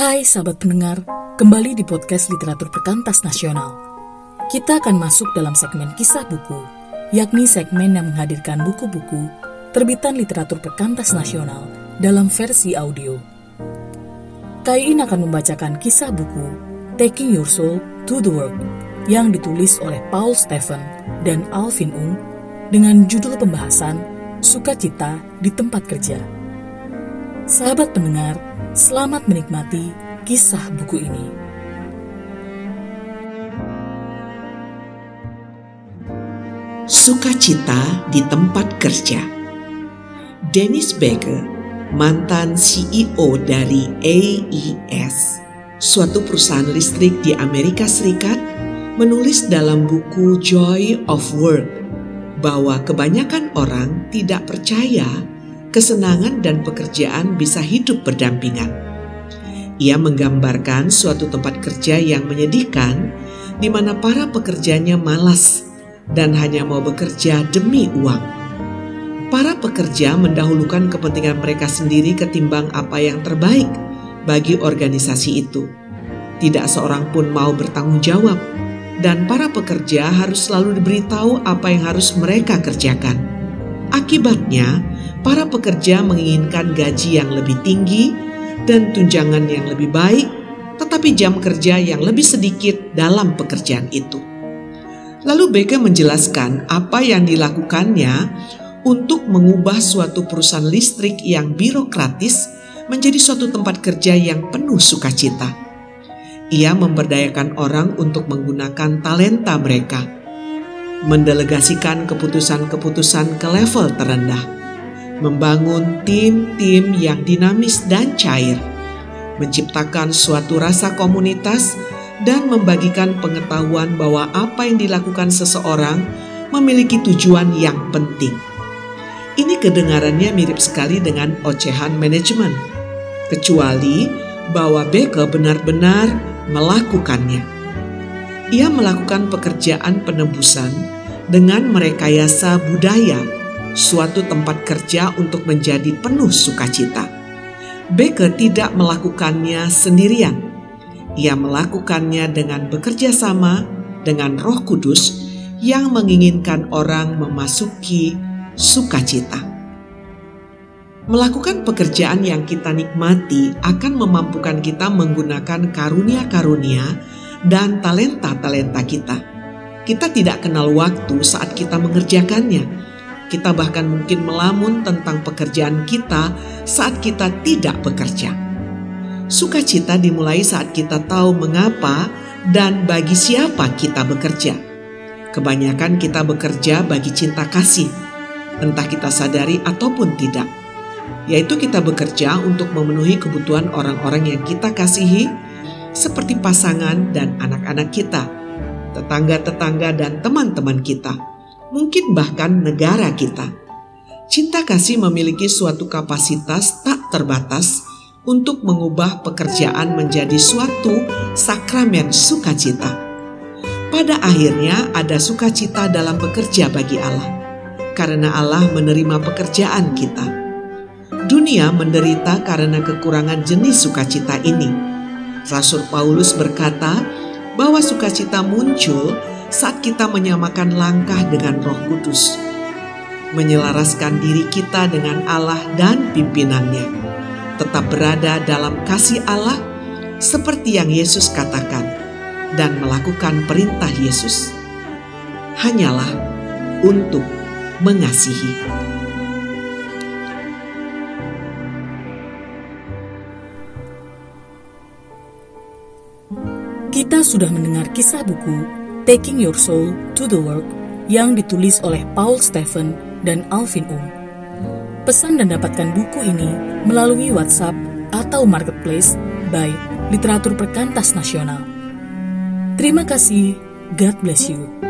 Hai sahabat pendengar, kembali di podcast Literatur Perkantas Nasional. Kita akan masuk dalam segmen kisah buku, yakni segmen yang menghadirkan buku-buku terbitan literatur perkantas nasional dalam versi audio. Kaiin akan membacakan kisah buku Taking Your Soul to the World yang ditulis oleh Paul Stephen dan Alvin Ung dengan judul pembahasan Sukacita di Tempat Kerja. Sahabat pendengar, Selamat menikmati kisah buku ini. Sukacita di tempat kerja. Dennis Baker, mantan CEO dari AES, suatu perusahaan listrik di Amerika Serikat, menulis dalam buku Joy of Work bahwa kebanyakan orang tidak percaya kesenangan dan pekerjaan bisa hidup berdampingan. Ia menggambarkan suatu tempat kerja yang menyedihkan, di mana para pekerjanya malas dan hanya mau bekerja demi uang. Para pekerja mendahulukan kepentingan mereka sendiri ketimbang apa yang terbaik bagi organisasi itu. Tidak seorang pun mau bertanggung jawab, dan para pekerja harus selalu diberitahu apa yang harus mereka kerjakan. Akibatnya, para pekerja menginginkan gaji yang lebih tinggi dan tunjangan yang lebih baik, tetapi jam kerja yang lebih sedikit dalam pekerjaan itu. Lalu Beke menjelaskan apa yang dilakukannya untuk mengubah suatu perusahaan listrik yang birokratis menjadi suatu tempat kerja yang penuh sukacita. Ia memberdayakan orang untuk menggunakan talenta mereka, mendelegasikan keputusan-keputusan ke level terendah membangun tim-tim yang dinamis dan cair, menciptakan suatu rasa komunitas, dan membagikan pengetahuan bahwa apa yang dilakukan seseorang memiliki tujuan yang penting. Ini kedengarannya mirip sekali dengan ocehan manajemen, kecuali bahwa Beke benar-benar melakukannya. Ia melakukan pekerjaan penebusan dengan merekayasa budaya suatu tempat kerja untuk menjadi penuh sukacita. Baker tidak melakukannya sendirian. Ia melakukannya dengan bekerja sama dengan Roh Kudus yang menginginkan orang memasuki sukacita. Melakukan pekerjaan yang kita nikmati akan memampukan kita menggunakan karunia-karunia dan talenta-talenta kita. Kita tidak kenal waktu saat kita mengerjakannya kita bahkan mungkin melamun tentang pekerjaan kita saat kita tidak bekerja. Sukacita dimulai saat kita tahu mengapa dan bagi siapa kita bekerja. Kebanyakan kita bekerja bagi cinta kasih, entah kita sadari ataupun tidak, yaitu kita bekerja untuk memenuhi kebutuhan orang-orang yang kita kasihi, seperti pasangan dan anak-anak kita, tetangga-tetangga, dan teman-teman kita mungkin bahkan negara kita. Cinta kasih memiliki suatu kapasitas tak terbatas untuk mengubah pekerjaan menjadi suatu sakramen sukacita. Pada akhirnya, ada sukacita dalam bekerja bagi Allah, karena Allah menerima pekerjaan kita. Dunia menderita karena kekurangan jenis sukacita ini. Rasul Paulus berkata bahwa sukacita muncul saat kita menyamakan langkah dengan Roh Kudus, menyelaraskan diri kita dengan Allah dan pimpinannya, tetap berada dalam kasih Allah seperti yang Yesus katakan, dan melakukan perintah Yesus. Hanyalah untuk mengasihi. Kita sudah mendengar kisah buku Taking Your Soul to the World yang ditulis oleh Paul Stephen dan Alvin Ung. Pesan dan dapatkan buku ini melalui WhatsApp atau Marketplace by Literatur Perkantas Nasional. Terima kasih. God bless you.